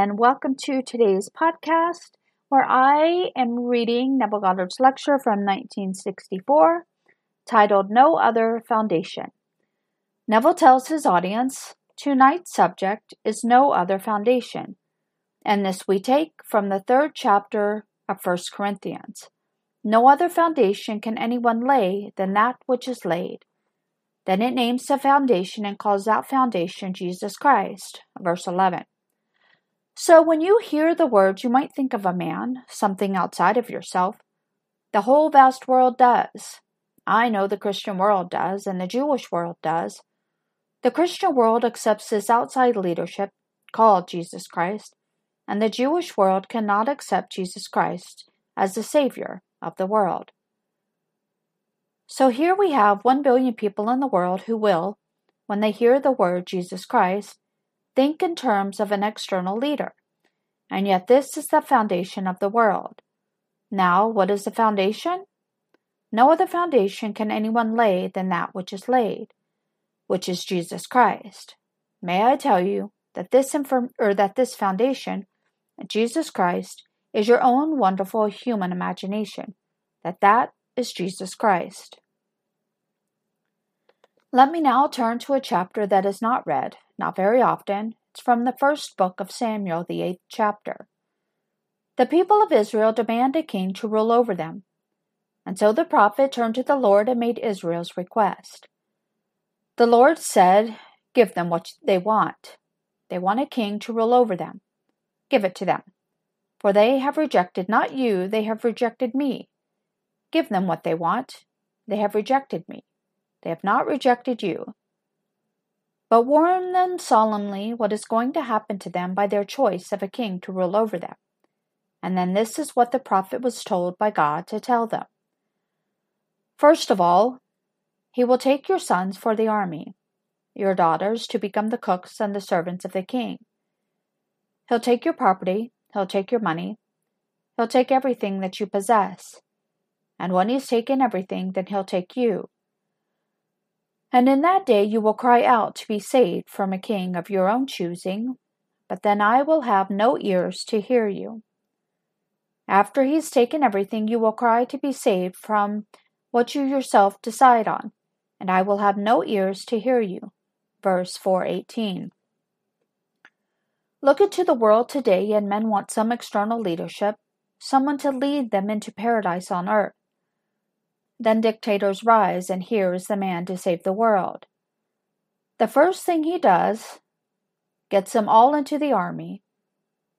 and welcome to today's podcast where I am reading Neville Goddard's lecture from 1964 titled No Other Foundation. Neville tells his audience tonight's subject is No Other Foundation, and this we take from the third chapter of 1 Corinthians. No other foundation can anyone lay than that which is laid. Then it names the foundation and calls that foundation Jesus Christ. Verse 11. So when you hear the words, you might think of a man, something outside of yourself. The whole vast world does. I know the Christian world does, and the Jewish world does. The Christian world accepts this outside leadership, called Jesus Christ, and the Jewish world cannot accept Jesus Christ as the Savior of the world. So here we have one billion people in the world who will, when they hear the word Jesus Christ, think in terms of an external leader. And yet, this is the foundation of the world. Now, what is the foundation? No other foundation can anyone lay than that which is laid, which is Jesus Christ. May I tell you that this inform- or that this foundation, Jesus Christ, is your own wonderful human imagination. That that is Jesus Christ. Let me now turn to a chapter that is not read, not very often. It's from the first book of Samuel, the eighth chapter. The people of Israel demand a king to rule over them. And so the prophet turned to the Lord and made Israel's request. The Lord said, Give them what they want. They want a king to rule over them. Give it to them. For they have rejected not you, they have rejected me. Give them what they want. They have rejected me. They have not rejected you. But warn them solemnly what is going to happen to them by their choice of a king to rule over them. And then this is what the prophet was told by God to tell them. First of all, he will take your sons for the army, your daughters to become the cooks and the servants of the king. He'll take your property, he'll take your money, he'll take everything that you possess. And when he's taken everything, then he'll take you. And in that day you will cry out to be saved from a king of your own choosing, but then I will have no ears to hear you. After he has taken everything, you will cry to be saved from what you yourself decide on, and I will have no ears to hear you. Verse 418. Look into the world today, and men want some external leadership, someone to lead them into paradise on earth. Then dictators rise, and here is the man to save the world. The first thing he does gets them all into the army.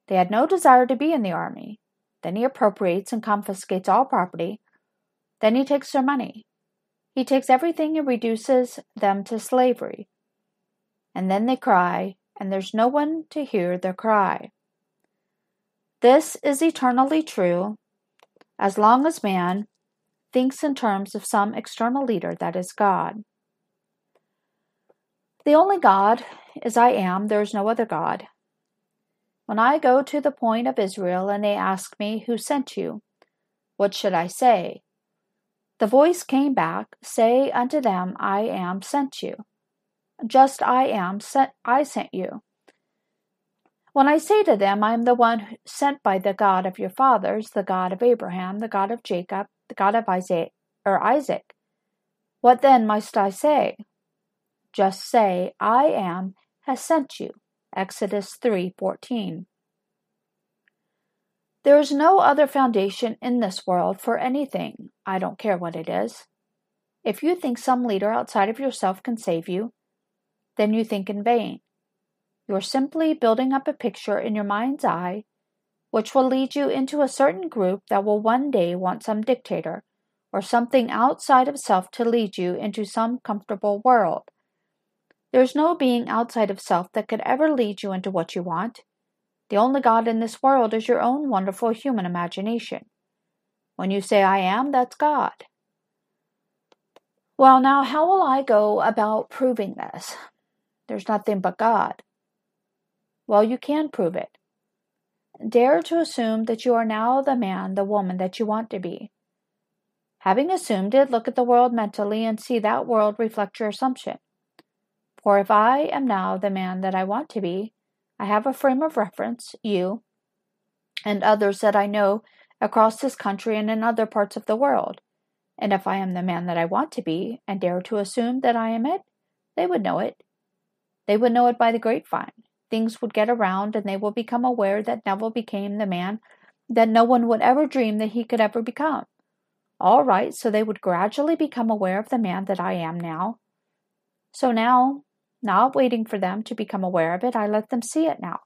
They had no desire to be in the army. Then he appropriates and confiscates all property. Then he takes their money. He takes everything and reduces them to slavery. And then they cry, and there's no one to hear their cry. This is eternally true as long as man thinks in terms of some external leader that is God. The only God is I am, there is no other God. When I go to the point of Israel and they ask me, Who sent you? What should I say? The voice came back, Say unto them, I am sent you. Just I am sent, I sent you. When I say to them, I am the one sent by the God of your fathers, the God of Abraham, the God of Jacob, the God of Isaac, or Isaac. What then must I say? Just say, I am has sent you. Exodus 3:14. There is no other foundation in this world for anything, I don't care what it is. If you think some leader outside of yourself can save you, then you think in vain. You are simply building up a picture in your mind's eye which will lead you into a certain group that will one day want some dictator or something outside of self to lead you into some comfortable world. There's no being outside of self that could ever lead you into what you want. The only God in this world is your own wonderful human imagination. When you say I am, that's God. Well, now, how will I go about proving this? There's nothing but God. Well, you can prove it. Dare to assume that you are now the man, the woman that you want to be. Having assumed it, look at the world mentally and see that world reflect your assumption. For if I am now the man that I want to be, I have a frame of reference, you, and others that I know across this country and in other parts of the world. And if I am the man that I want to be, and dare to assume that I am it, they would know it. They would know it by the grapevine. Things would get around, and they will become aware that Neville became the man that no one would ever dream that he could ever become. All right, so they would gradually become aware of the man that I am now. So now, not waiting for them to become aware of it, I let them see it now.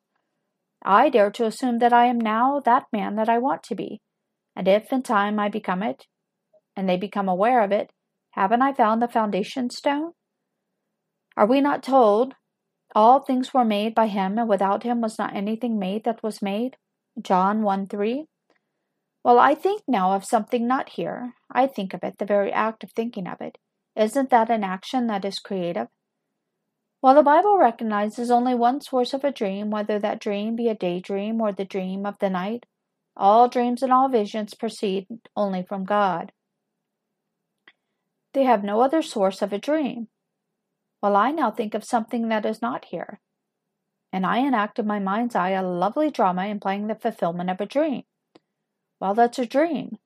I dare to assume that I am now that man that I want to be. And if in time I become it, and they become aware of it, haven't I found the foundation stone? Are we not told, all things were made by him, and without him was not anything made that was made? John 1 3. Well, I think now of something not here. I think of it, the very act of thinking of it. Isn't that an action that is creative? While the Bible recognizes only one source of a dream, whether that dream be a daydream or the dream of the night, all dreams and all visions proceed only from God. They have no other source of a dream. Well, I now think of something that is not here, and I enact in my mind's eye a lovely drama implying the fulfillment of a dream. Well, that's a dream,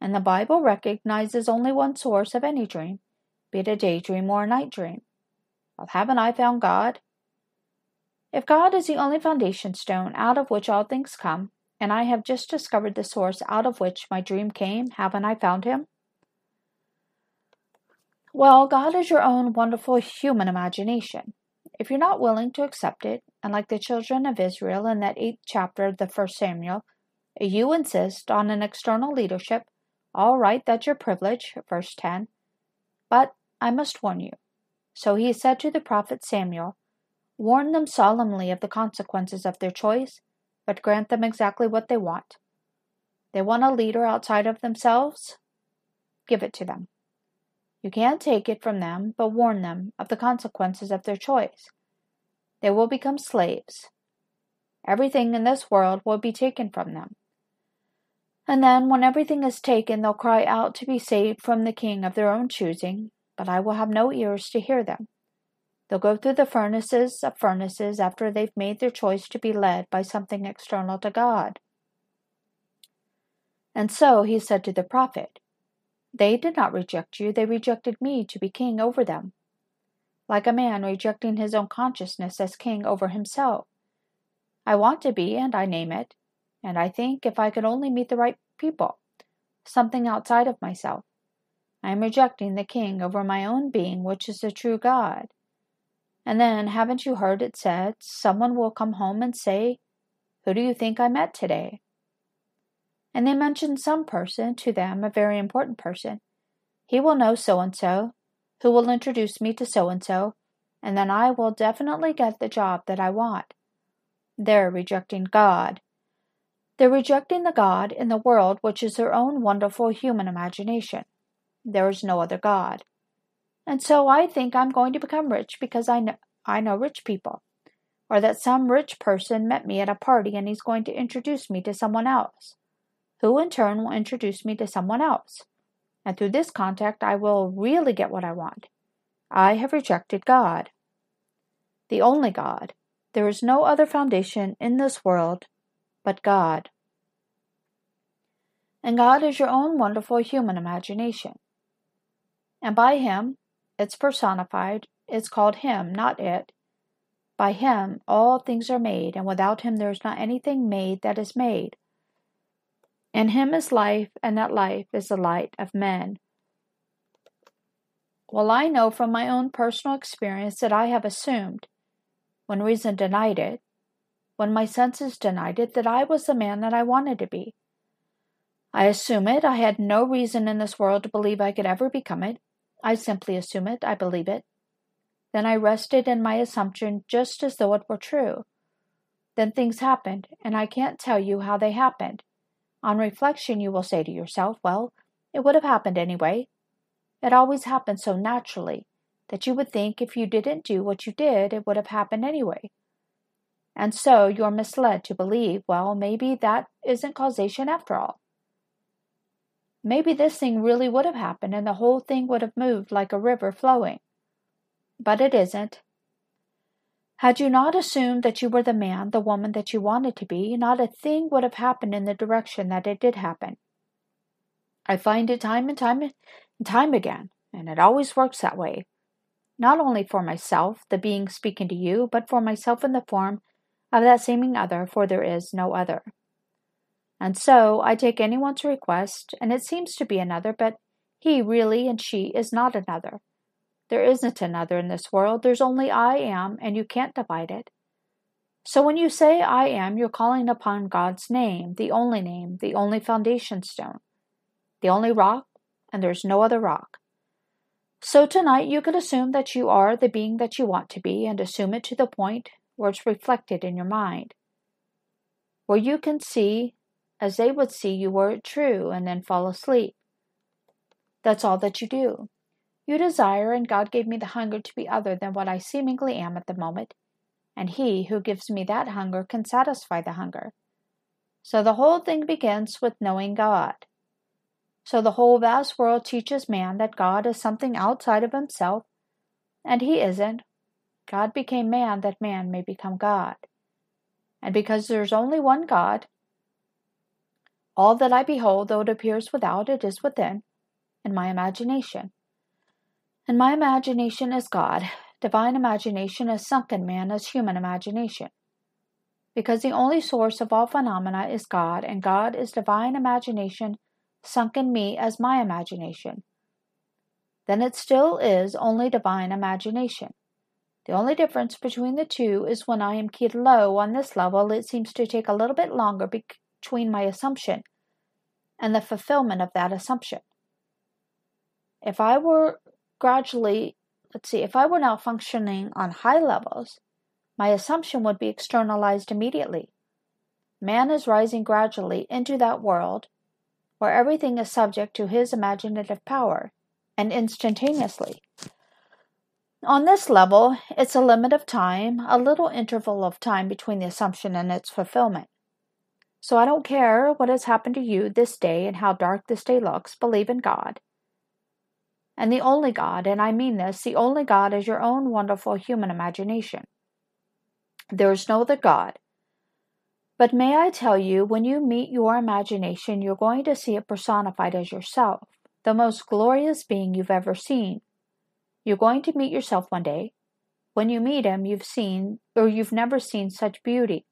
and the Bible recognizes only one source of any dream, be it a daydream or a night dream. Well, haven't I found God? If God is the only foundation stone out of which all things come, and I have just discovered the source out of which my dream came, haven't I found him? Well, God is your own wonderful human imagination. If you're not willing to accept it, and like the children of Israel in that eighth chapter of the first Samuel, you insist on an external leadership, all right, that's your privilege, verse 10. But I must warn you. So he said to the prophet Samuel, Warn them solemnly of the consequences of their choice, but grant them exactly what they want. They want a leader outside of themselves? Give it to them. You can't take it from them, but warn them of the consequences of their choice. They will become slaves. Everything in this world will be taken from them. And then, when everything is taken, they'll cry out to be saved from the king of their own choosing, but I will have no ears to hear them. They'll go through the furnaces of furnaces after they've made their choice to be led by something external to God. And so he said to the prophet, They did not reject you, they rejected me to be king over them. Like a man rejecting his own consciousness as king over himself. I want to be, and I name it, and I think if I could only meet the right people, something outside of myself, I am rejecting the king over my own being, which is the true God. And then, haven't you heard it said, someone will come home and say, Who do you think I met today? And they mention some person, to them a very important person. He will know so and so, who will introduce me to so and so, and then I will definitely get the job that I want. They're rejecting God. They're rejecting the God in the world which is their own wonderful human imagination. There is no other God. And so I think I'm going to become rich because I know, I know rich people. Or that some rich person met me at a party and he's going to introduce me to someone else, who in turn will introduce me to someone else. And through this contact, I will really get what I want. I have rejected God. The only God. There is no other foundation in this world but God. And God is your own wonderful human imagination. And by him, it's personified, it's called him, not it. By him all things are made, and without him there is not anything made that is made. In him is life, and that life is the light of men. Well, I know from my own personal experience that I have assumed, when reason denied it, when my senses denied it, that I was the man that I wanted to be. I assume it. I had no reason in this world to believe I could ever become it. I simply assume it, I believe it. Then I rested in my assumption just as though it were true. Then things happened, and I can't tell you how they happened. On reflection, you will say to yourself, well, it would have happened anyway. It always happens so naturally that you would think if you didn't do what you did, it would have happened anyway. And so you're misled to believe, well, maybe that isn't causation after all. Maybe this thing really would have happened and the whole thing would have moved like a river flowing. But it isn't. Had you not assumed that you were the man, the woman that you wanted to be, not a thing would have happened in the direction that it did happen. I find it time and time and time again, and it always works that way. Not only for myself, the being speaking to you, but for myself in the form of that seeming other, for there is no other. And so I take anyone's request, and it seems to be another, but he really and she is not another. There isn't another in this world. There's only I am, and you can't divide it. So when you say I am, you're calling upon God's name, the only name, the only foundation stone, the only rock, and there's no other rock. So tonight you could assume that you are the being that you want to be, and assume it to the point where it's reflected in your mind, where you can see as they would see you were it true, and then fall asleep. That's all that you do. You desire, and God gave me the hunger to be other than what I seemingly am at the moment, and He who gives me that hunger can satisfy the hunger. So the whole thing begins with knowing God. So the whole vast world teaches man that God is something outside of himself, and he isn't. God became man that man may become God. And because there's only one God, all that I behold, though it appears without, it is within, in my imagination. And my imagination is God. Divine imagination is sunken man as human imagination. Because the only source of all phenomena is God, and God is divine imagination sunk in me as my imagination. Then it still is only divine imagination. The only difference between the two is when I am keyed low on this level, it seems to take a little bit longer between my assumption and the fulfillment of that assumption. If I were gradually, let's see, if I were now functioning on high levels, my assumption would be externalized immediately. Man is rising gradually into that world where everything is subject to his imaginative power and instantaneously. On this level, it's a limit of time, a little interval of time between the assumption and its fulfillment. So I don't care what has happened to you this day and how dark this day looks, believe in God and the only God, and I mean this, the only God is your own wonderful human imagination. There is no other God. But may I tell you, when you meet your imagination, you're going to see it personified as yourself, the most glorious being you've ever seen. You're going to meet yourself one day. When you meet him, you've seen, or you've never seen such beauty,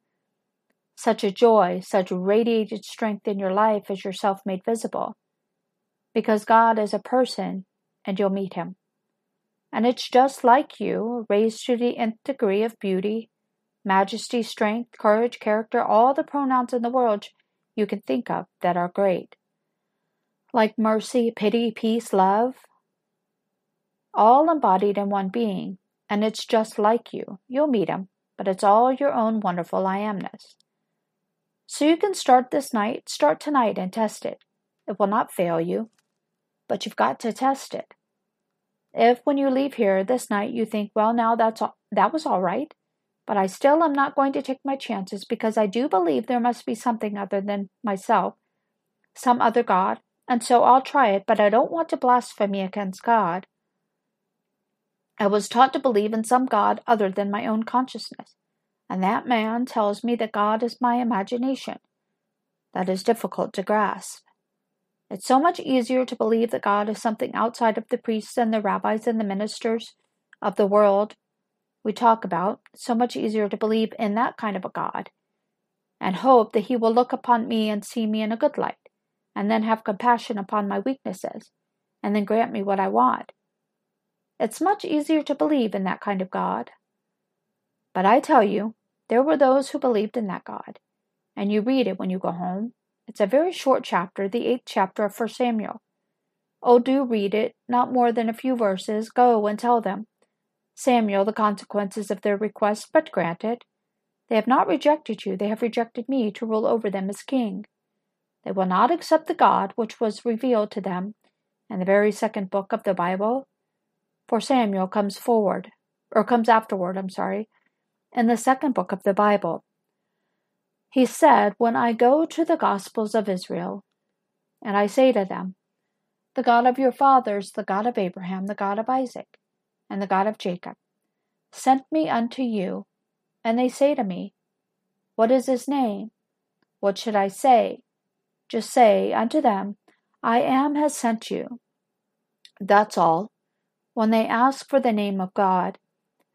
such a joy, such radiated strength in your life as yourself made visible. Because God is a person, and you'll meet him. And it's just like you, raised to the nth degree of beauty, majesty, strength, courage, character, all the pronouns in the world you can think of that are great. Like mercy, pity, peace, love, all embodied in one being, and it's just like you. You'll meet him, but it's all your own wonderful I amness. So you can start this night, start tonight and test it. It will not fail you, but you've got to test it. If when you leave here this night you think, well, now that's all, that was all right, but I still am not going to take my chances because I do believe there must be something other than myself, some other God, and so I'll try it, but I don't want to blaspheme against God. I was taught to believe in some God other than my own consciousness, and that man tells me that God is my imagination. That is difficult to grasp. It's so much easier to believe that God is something outside of the priests and the rabbis and the ministers of the world we talk about. It's so much easier to believe in that kind of a God and hope that He will look upon me and see me in a good light, and then have compassion upon my weaknesses, and then grant me what I want. It's much easier to believe in that kind of God. But I tell you, there were those who believed in that God, and you read it when you go home, it's a very short chapter, the eighth chapter of 1 Samuel. Oh, do read it, not more than a few verses. Go and tell them, Samuel, the consequences of their request, but granted. They have not rejected you, they have rejected me to rule over them as king. They will not accept the God which was revealed to them in the very second book of the Bible. For Samuel comes forward, or comes afterward, I'm sorry, in the second book of the Bible. He said, When I go to the Gospels of Israel, and I say to them, The God of your fathers, the God of Abraham, the God of Isaac, and the God of Jacob, sent me unto you, And they say to me, What is his name? What should I say? Just say unto them, I am has sent you. That's all. When they ask for the name of God,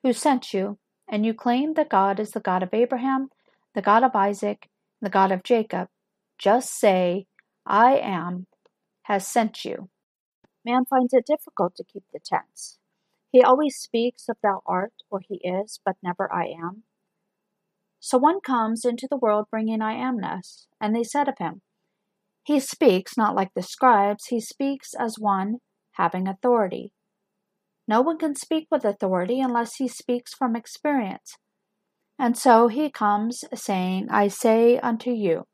who sent you, and you claim that God is the God of Abraham, the God of Isaac, the God of Jacob, just say, I am has sent you. Man finds it difficult to keep the tense. He always speaks of thou art or he is, but never I am. So one comes into the world bringing I amness, and they said of him, He speaks not like the scribes, he speaks as one having authority. No one can speak with authority unless he speaks from experience. And so he comes saying, I say unto you,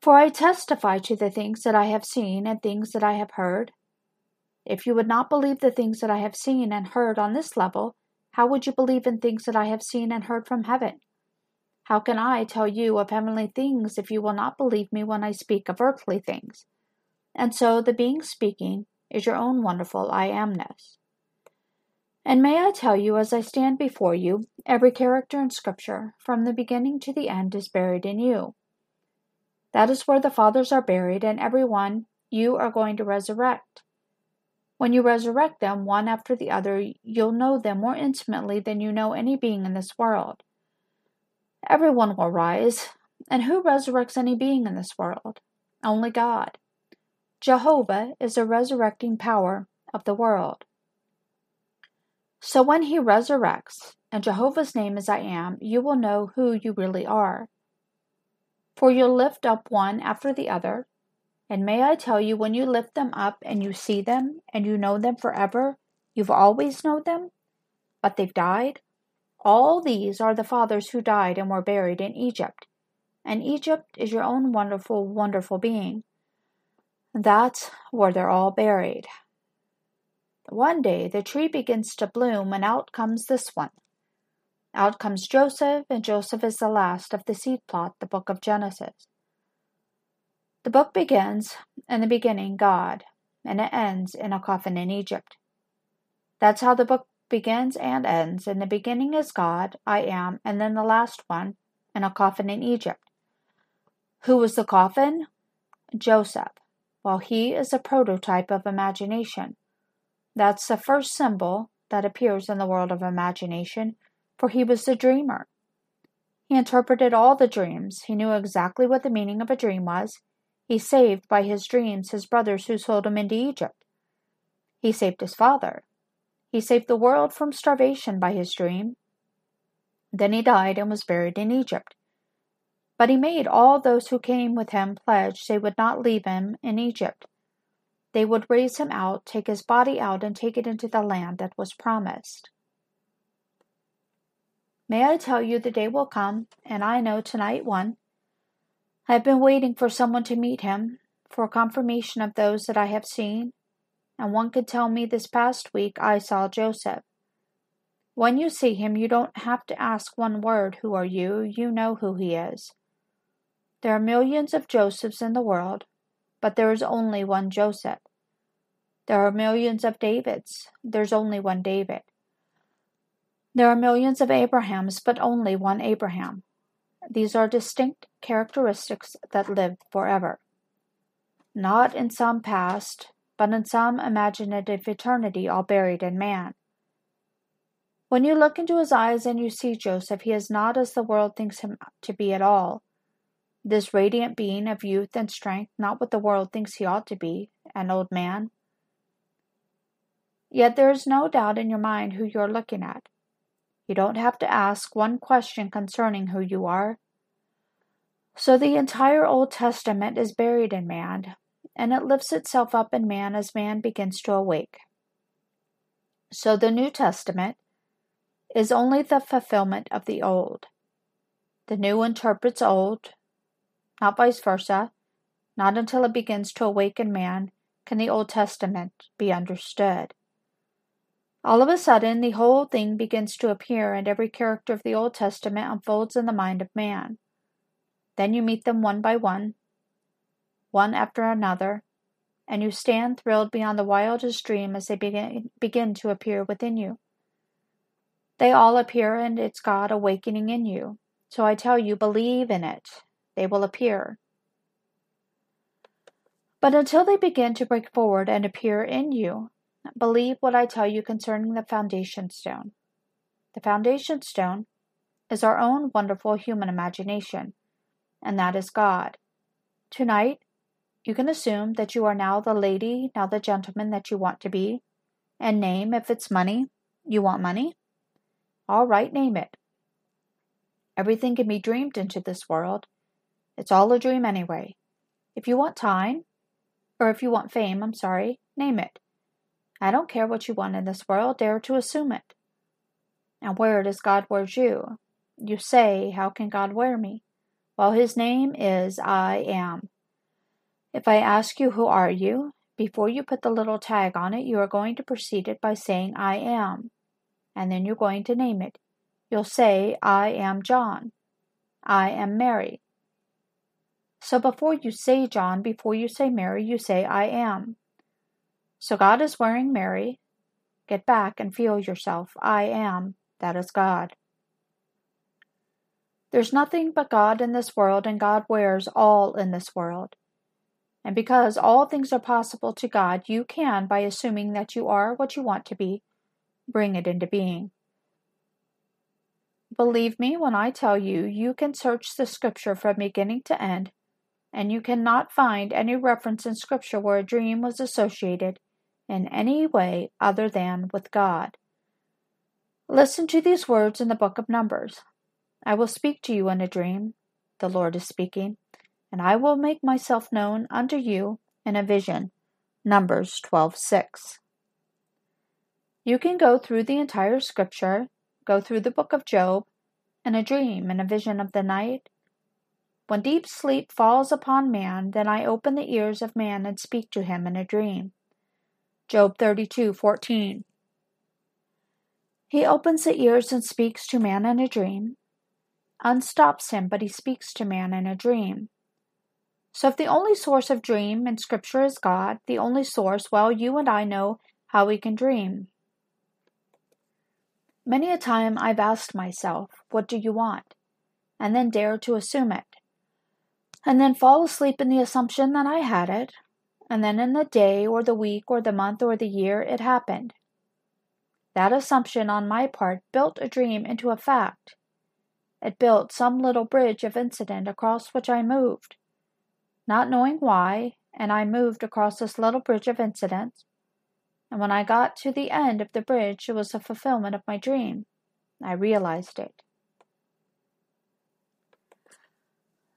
for I testify to the things that I have seen and things that I have heard. If you would not believe the things that I have seen and heard on this level, how would you believe in things that I have seen and heard from heaven? How can I tell you of heavenly things if you will not believe me when I speak of earthly things? And so the being speaking is your own wonderful I amness. And may I tell you, as I stand before you, every character in Scripture, from the beginning to the end, is buried in you. That is where the fathers are buried, and every one you are going to resurrect. When you resurrect them one after the other, you'll know them more intimately than you know any being in this world. Everyone will rise, and who resurrects any being in this world? Only God. Jehovah is the resurrecting power of the world. So when he resurrects, and Jehovah's name is I am, you will know who you really are. For you'll lift up one after the other, and may I tell you, when you lift them up and you see them and you know them forever, you've always known them, but they've died. All these are the fathers who died and were buried in Egypt. And Egypt is your own wonderful, wonderful being. That's where they're all buried. One day the tree begins to bloom, and out comes this one. Out comes Joseph, and Joseph is the last of the seed plot, the book of Genesis. The book begins, in the beginning, God, and it ends in a coffin in Egypt. That's how the book begins and ends. In the beginning is God, I am, and then the last one, in a coffin in Egypt. Who was the coffin? Joseph. Well, he is a prototype of imagination. That's the first symbol that appears in the world of imagination, for he was the dreamer. He interpreted all the dreams. He knew exactly what the meaning of a dream was. He saved by his dreams his brothers who sold him into Egypt. He saved his father. He saved the world from starvation by his dream. Then he died and was buried in Egypt. But he made all those who came with him pledge they would not leave him in Egypt. They would raise him out, take his body out, and take it into the land that was promised. May I tell you the day will come, and I know tonight one. I have been waiting for someone to meet him, for confirmation of those that I have seen, and one could tell me this past week I saw Joseph. When you see him, you don't have to ask one word, Who are you? You know who he is. There are millions of Josephs in the world, but there is only one Joseph. There are millions of Davids, there's only one David. There are millions of Abrahams, but only one Abraham. These are distinct characteristics that live forever. Not in some past, but in some imaginative eternity all buried in man. When you look into his eyes and you see Joseph, he is not as the world thinks him to be at all. This radiant being of youth and strength, not what the world thinks he ought to be, an old man. Yet there is no doubt in your mind who you are looking at. You don't have to ask one question concerning who you are. So the entire Old Testament is buried in man, and it lifts itself up in man as man begins to awake. So the New Testament is only the fulfillment of the Old. The New interprets Old, not vice versa. Not until it begins to awaken man can the Old Testament be understood. All of a sudden, the whole thing begins to appear, and every character of the Old Testament unfolds in the mind of man. Then you meet them one by one, one after another, and you stand thrilled beyond the wildest dream as they begin, begin to appear within you. They all appear, and it's God awakening in you. So I tell you, believe in it. They will appear. But until they begin to break forward and appear in you, believe what I tell you concerning the foundation stone. The foundation stone is our own wonderful human imagination, and that is God. Tonight, you can assume that you are now the lady, now the gentleman that you want to be, and name if it's money. You want money? All right, name it. Everything can be dreamed into this world. It's all a dream anyway. If you want time, or if you want fame, I'm sorry, name it. I don't care what you want in this world, dare to assume it. And where does God wear you? You say, How can God wear me? Well, his name is I am. If I ask you, Who are you? Before you put the little tag on it, you are going to precede it by saying, I am and then you're going to name it. You'll say, I am John. I am Mary. So before you say John, before you say Mary, you say, I am. So God is wearing Mary. Get back and feel yourself. I am. That is God. There's nothing but God in this world, and God wears all in this world. And because all things are possible to God, you can, by assuming that you are what you want to be, bring it into being. Believe me when I tell you, you can search the scripture from beginning to end, and you cannot find any reference in scripture where a dream was associated in any way other than with God. Listen to these words in the book of Numbers I will speak to you in a dream, the Lord is speaking, and I will make myself known unto you in a vision. Numbers 12 6. You can go through the entire scripture, go through the book of Job, in a dream, in a vision of the night. When deep sleep falls upon man, then I open the ears of man and speak to him in a dream. Job 32:14. He opens the ears and speaks to man in a dream, unstops him, but he speaks to man in a dream. So if the only source of dream in Scripture is God, the only source, well, you and I know how we can dream. Many a time I've asked myself, What do you want? and then dared to assume it, and then fall asleep in the assumption that I had it, and then in the day or the week or the month or the year it happened. That assumption on my part built a dream into a fact. It built some little bridge of incident across which I moved. Not knowing why, and I moved across this little bridge of incident, and when I got to the end of the bridge, it was a fulfillment of my dream. I realized it.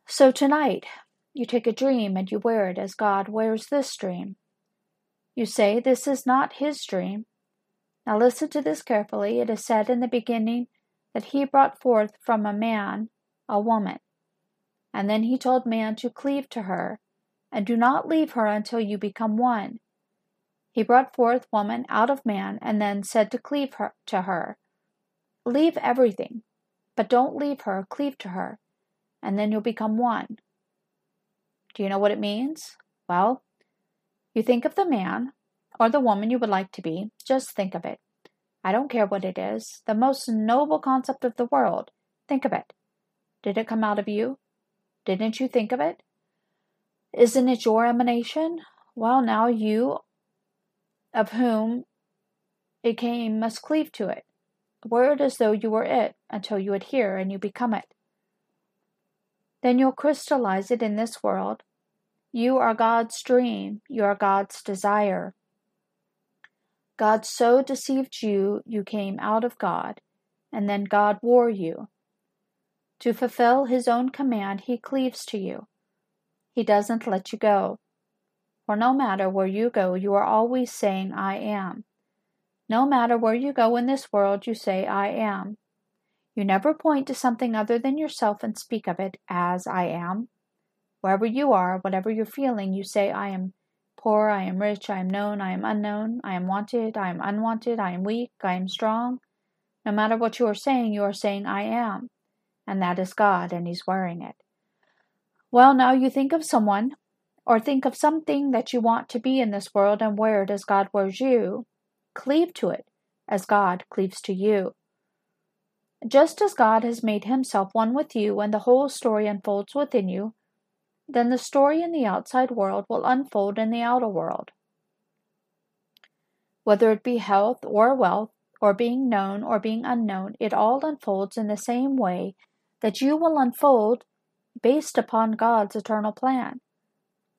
So tonight, you take a dream and you wear it as God wears this dream. You say this is not his dream. Now listen to this carefully. It is said in the beginning that he brought forth from a man a woman. And then he told man to cleave to her, and do not leave her until you become one. He brought forth woman out of man, and then said to cleave her to her. Leave everything, but don't leave her, cleave to her, and then you'll become one. Do you know what it means? Well, you think of the man or the woman you would like to be, just think of it. I don't care what it is, the most noble concept of the world. Think of it. Did it come out of you? Didn't you think of it? Isn't it your emanation? Well, now you of whom it came must cleave to it. It as though you were it until you adhere and you become it. Then you'll crystallize it in this world. You are God's dream, you are God's desire. God so deceived you, you came out of God, and then God wore you. To fulfill his own command, he cleaves to you. He doesn't let you go. For no matter where you go, you are always saying, I am. No matter where you go in this world, you say, I am. You never point to something other than yourself and speak of it as I am. Wherever you are, whatever you're feeling, you say, I am poor, I am rich, I am known, I am unknown, I am wanted, I am unwanted, I am weak, I am strong. No matter what you are saying, you are saying, I am. And that is God, and He's wearing it. Well, now you think of someone or think of something that you want to be in this world and wear it as God wears you. Cleave to it as God cleaves to you. Just as God has made himself one with you and the whole story unfolds within you, then the story in the outside world will unfold in the outer world. Whether it be health or wealth, or being known or being unknown, it all unfolds in the same way that you will unfold based upon God's eternal plan.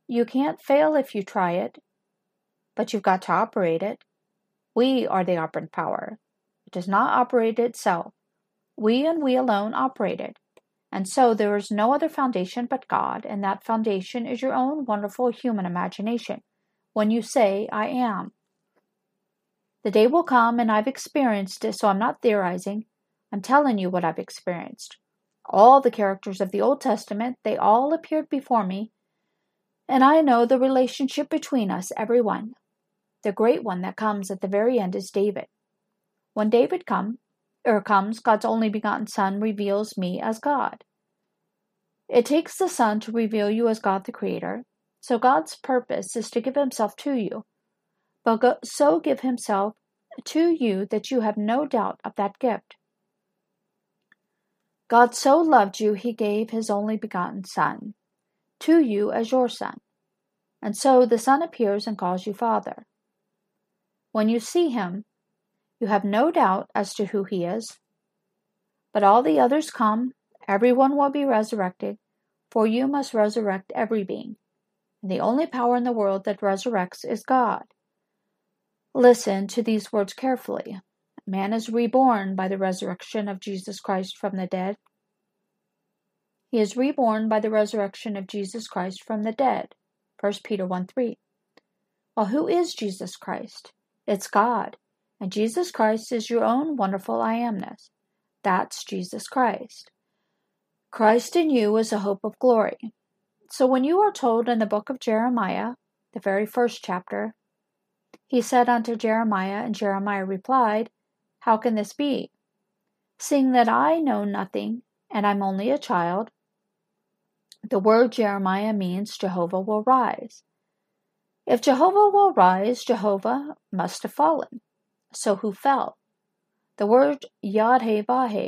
You can't fail if you try it, but you've got to operate it. We are the operant power. It does not operate itself. We and we alone operate it. And so there is no other foundation but God, and that foundation is your own wonderful human imagination. When you say, I am. The day will come, and I've experienced it, so I'm not theorizing. I'm telling you what I've experienced. All the characters of the Old Testament, they all appeared before me, and I know the relationship between us, every one. The great one that comes at the very end is David. When David come, or comes, God's only begotten Son reveals me as God. It takes the Son to reveal you as God the Creator, so God's purpose is to give Himself to you but so give himself to you that you have no doubt of that gift. God so loved you, he gave his only begotten Son to you as your Son. And so the Son appears and calls you Father. When you see him, you have no doubt as to who he is. But all the others come, everyone will be resurrected, for you must resurrect every being. And the only power in the world that resurrects is God. Listen to these words carefully. Man is reborn by the resurrection of Jesus Christ from the dead. He is reborn by the resurrection of Jesus Christ from the dead. 1 Peter 1 3. Well, who is Jesus Christ? It's God. And Jesus Christ is your own wonderful I amness. That's Jesus Christ. Christ in you is a hope of glory. So when you are told in the book of Jeremiah, the very first chapter, he said unto Jeremiah, and Jeremiah replied, How can this be? Seeing that I know nothing, and I'm only a child. The word Jeremiah means Jehovah will rise. If Jehovah will rise, Jehovah must have fallen. So who fell? The word Yad He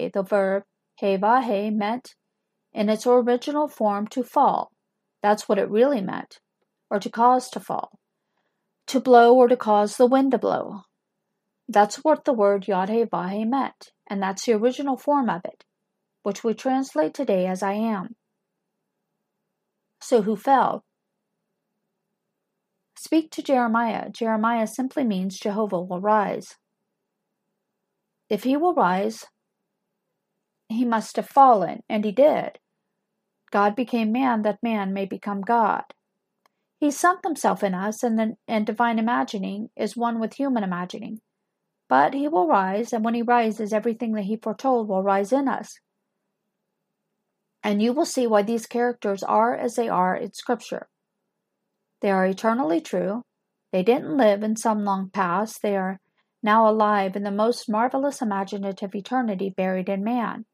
the verb He Vahe meant in its original form to fall. That's what it really meant, or to cause to fall to blow or to cause the wind to blow. That's what the word Yadhe meant, and that's the original form of it, which we translate today as I am. So who fell? Speak to Jeremiah. Jeremiah simply means Jehovah will rise. If he will rise, he must have fallen, and he did. God became man that man may become God. He sunk himself in us, and, the, and divine imagining is one with human imagining. But he will rise, and when he rises, everything that he foretold will rise in us. And you will see why these characters are as they are in Scripture. They are eternally true. They didn't live in some long past. They are now alive in the most marvelous imaginative eternity buried in man.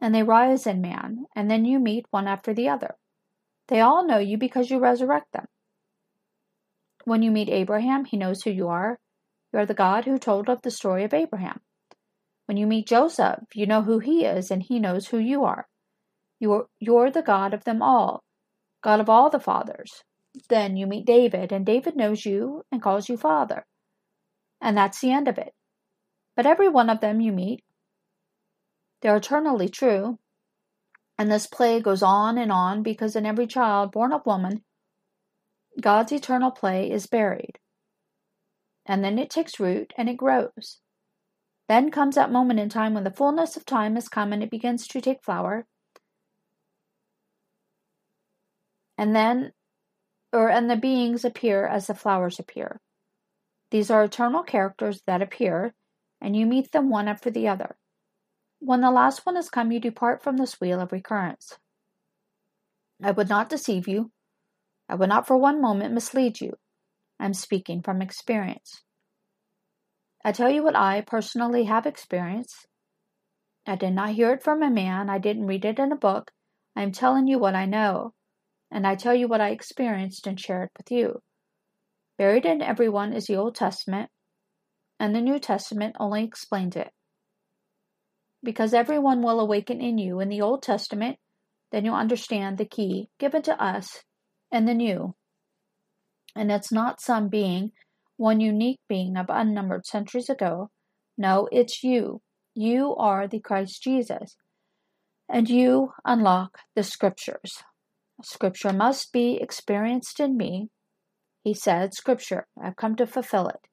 And they rise in man, and then you meet one after the other. They all know you because you resurrect them. When you meet Abraham, he knows who you are. You are the God who told of the story of Abraham. When you meet Joseph, you know who he is and he knows who you are. You're, you're the God of them all, God of all the fathers. Then you meet David, and David knows you and calls you Father. And that's the end of it. But every one of them you meet, they're eternally true, and this play goes on and on because in every child born of woman, God's eternal play is buried. And then it takes root and it grows. Then comes that moment in time when the fullness of time has come and it begins to take flower. And then, or and the beings appear as the flowers appear. These are eternal characters that appear, and you meet them one after the other. When the last one has come, you depart from this wheel of recurrence. I would not deceive you. I would not for one moment mislead you. I am speaking from experience. I tell you what I personally have experienced. I did not hear it from a man. I didn't read it in a book. I am telling you what I know, and I tell you what I experienced and share it with you. Buried in everyone is the Old Testament, and the New Testament only explains it. because everyone will awaken in you in the Old Testament, then you'll understand the key given to us in the New. And it's not some being, one unique being of unnumbered centuries ago. No, it's you. You are the Christ Jesus. And you unlock the scriptures. Scripture must be experienced in me. He said, Scripture, I've come to fulfill it.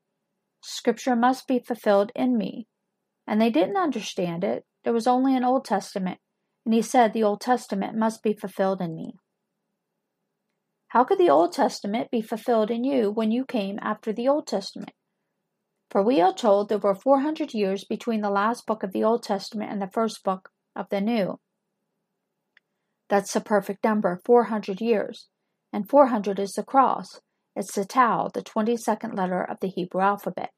Scripture must be fulfilled in me. And they didn't understand it. There was only an Old Testament, and he said the Old Testament must be fulfilled in me. How could the Old Testament be fulfilled in you when you came after the Old Testament? For we are told there were 400 years between the last book of the Old Testament and the first book of the New. That's the perfect number, 400 years. And 400 is the cross. It's the tau, the 22nd letter of the Hebrew alphabet.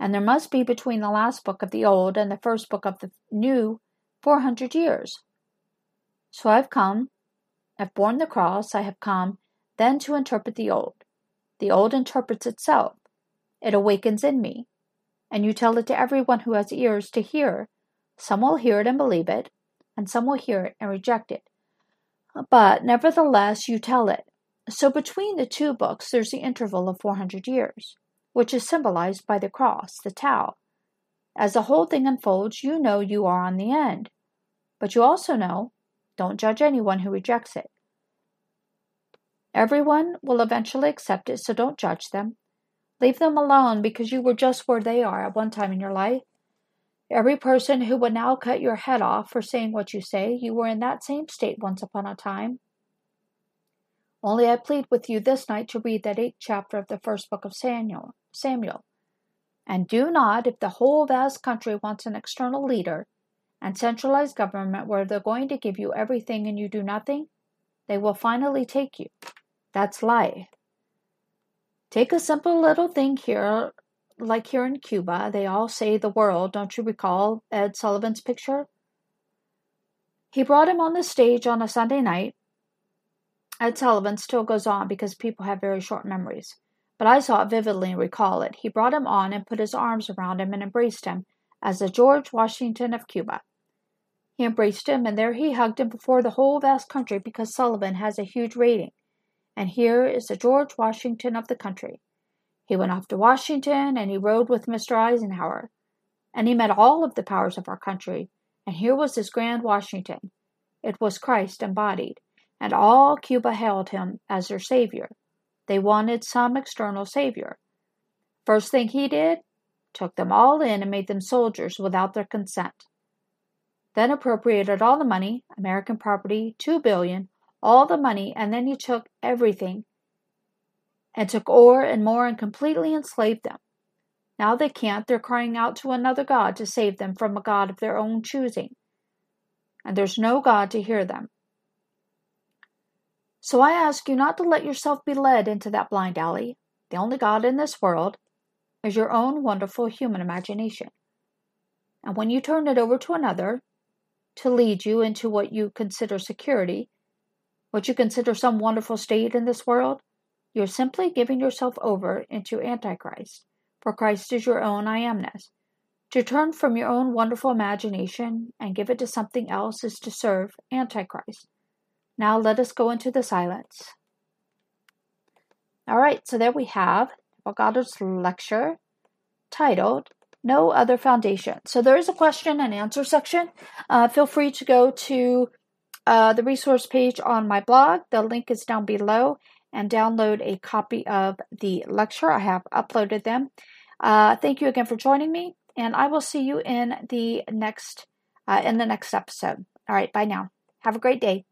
And there must be between the last book of the Old and the first book of the New 400 years. So I've come, I've borne the cross, I have come then to interpret the Old. The Old interprets itself. It awakens in me. And you tell it to everyone who has ears to hear. Some will hear it and believe it, and some will hear it and reject it. But nevertheless, you tell it. So between the two books, there's the interval of 400 years, which is symbolized by the cross, the Tau. As the whole thing unfolds, you know you are on the end. But you also know don't judge anyone who rejects it. Everyone will eventually accept it, so don't judge them. Leave them alone because you were just where they are at one time in your life. Every person who would now cut your head off for saying what you say, you were in that same state once upon a time. Only I plead with you this night to read that eighth chapter of the first book of Samuel. Samuel. And do not, if the whole vast country wants an external leader and centralized government where they're going to give you everything and you do nothing, they will finally take you. That's life. Take a simple little thing here, like here in Cuba, they all say the world. Don't you recall Ed Sullivan's picture? He brought him on the stage on a Sunday night. Ed Sullivan still goes on because people have very short memories. But I saw it vividly and recall it. He brought him on and put his arms around him and embraced him as the George Washington of Cuba. He embraced him, and there he hugged him before the whole vast country because Sullivan has a huge rating. And here is the George Washington of the country. He went off to Washington and he rode with Mr. Eisenhower. And he met all of the powers of our country. And here was this grand Washington. It was Christ embodied. And all Cuba hailed him as their savior. They wanted some external savior. First thing he did, took them all in and made them soldiers without their consent. Then appropriated all the money, American property, two billion, all the money, and then he took everything and took ore and more and completely enslaved them. Now they can't, they're crying out to another God to save them from a God of their own choosing. And there's no God to hear them. So I ask you not to let yourself be led into that blind alley. The only God in this world is your own wonderful human imagination. And when you turn it over to another to lead you into what you consider security, what you consider some wonderful state in this world, you're simply giving yourself over into Antichrist, for Christ is your own I amness. To turn from your own wonderful imagination and give it to something else is to serve Antichrist. Now let us go into the silence. All right, so there we have Goddard's lecture titled No Other Foundation. So there is a question and answer section. Uh, feel free to go to uh, the resource page on my blog. The link is down below and download a copy of the lecture. I have uploaded them. Uh, thank you again for joining me, and I will see you in the next uh, in the next episode. All right, bye now. Have a great day.